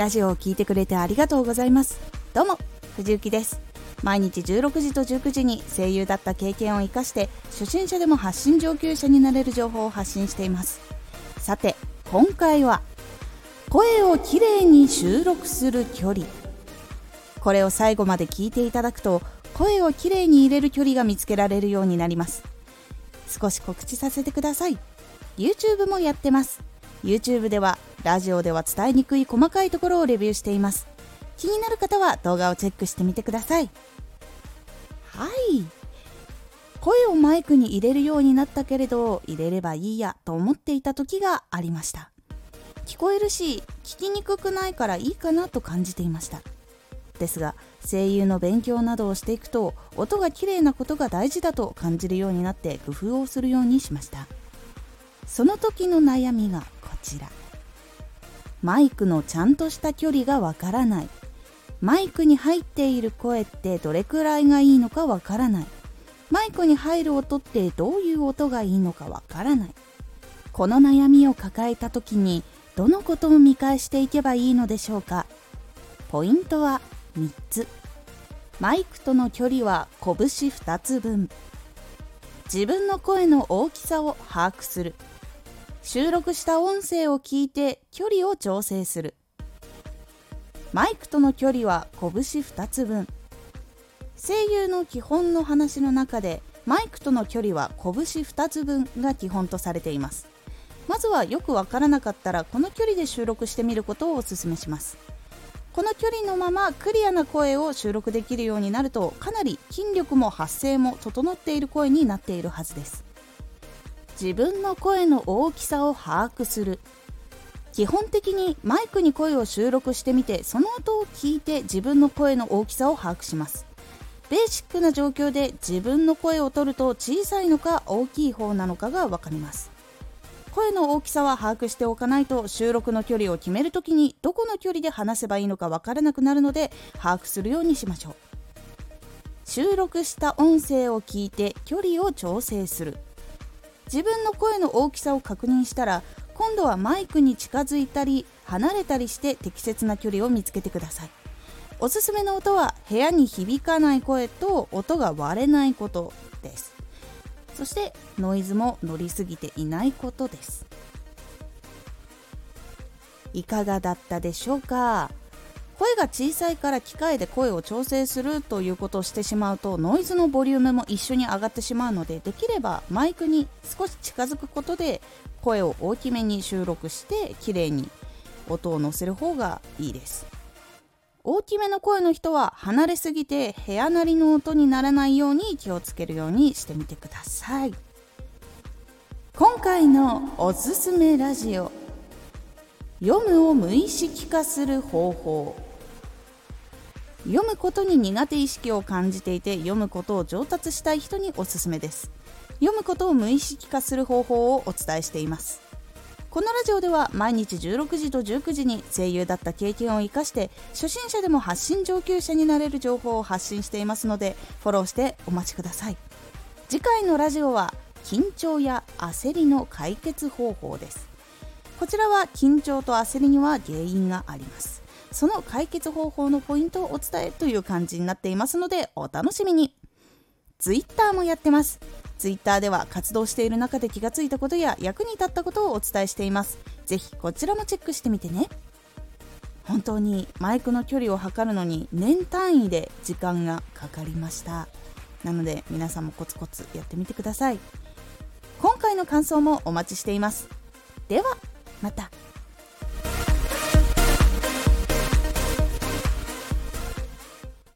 ラジオを聴いてくれてありがとうございます。どうも藤幸です。毎日16時と19時に声優だった経験を生かして初心者でも発信上級者になれる情報を発信しています。さて今回は声をきれいに収録する距離。これを最後まで聞いていただくと声をきれいに入れる距離が見つけられるようになります。少し告知させてください。YouTube もやってます。YouTube ではラジオでは伝えにくい細かいところをレビューしています。気になる方は動画をチェックしてみてください。はい。声をマイクに入れるようになったけれど入れればいいやと思っていた時がありました。聞こえるし聞きにくくないからいいかなと感じていました。ですが声優の勉強などをしていくと音が綺麗なことが大事だと感じるようになって工夫をするようにしました。その時の悩みがこちら。マイクのちゃんとした距離がわからない。マイクに入っている声ってどれくらいがいいのかわからない。マイクに入る音ってどういう音がいいのかわからない。この悩みを抱えた時にどのことを見返していけばいいのでしょうか。ポイントは3つ。マイクとの距離は拳2つ分。自分の声の大きさを把握する。収録した音声を聞いて距離を調整する。マイクとの距離は拳2つ分。声優の基本の話の中でマイクとの距離は拳2つ分が基本とされています。まずはよくわからなかったらこの距離で収録してみることをお勧めします。この距離のままクリアな声を収録できるようになるとかなり筋力も発声も整っている声になっているはずです。自分の声の大きさを把握する。基本的にマイクに声を収録してみてその音を聞いて自分の声の大きさを把握します。ベーシックな状況で自分の声を取ると小さいのか大きい方なのかが分かります。声の大きさは把握しておかないと収録の距離を決めるときにどこの距離で話せばいいのか分からなくなるので把握するようにしましょう。収録した音声を聞いて距離を調整する。自分の声の大きさを確認したら今度はマイクに近づいたり離れたりして適切な距離を見つけてください。おすすめの音は部屋に響かない声と音が割れないことです。そしてノイズも乗りすぎていないことです。いかがだったでしょうか？声が小さいから機械で声を調整するということをしてしまうとノイズのボリュームも一緒に上がってしまうのでできればマイクに少し近づくことで声を大きめに収録して綺麗に音を乗せる方がいいです。大きめの声の人は離れすぎて部屋なりの音にならないように気をつけるようにしてみてください。今回のおすすめラジオ。読むを無意識化する方法。読むことに苦手意識を感じていて読むことを上達したい人におすすめです。読むことを無意識化する方法をお伝えしています。このラジオでは毎日16時と19時に声優だった経験を生かして初心者でも発信上級者になれる情報を発信していますのでフォローしてお待ちください。次回のラジオは緊張や焦りの解決方法です。こちらは緊張と焦りには原因があります。その解決方法のポイントをお伝えという感じになっていますのでお楽しみに。Twitter もやってます。Twitter では活動している中で気がついたことや役に立ったことをお伝えしています。ぜひこちらもチェックしてみてね。本当にマイクの距離を測るのに年単位で時間がかかりました。なので皆さんもコツコツやってみてください。今回の感想もお待ちしています。ではまた。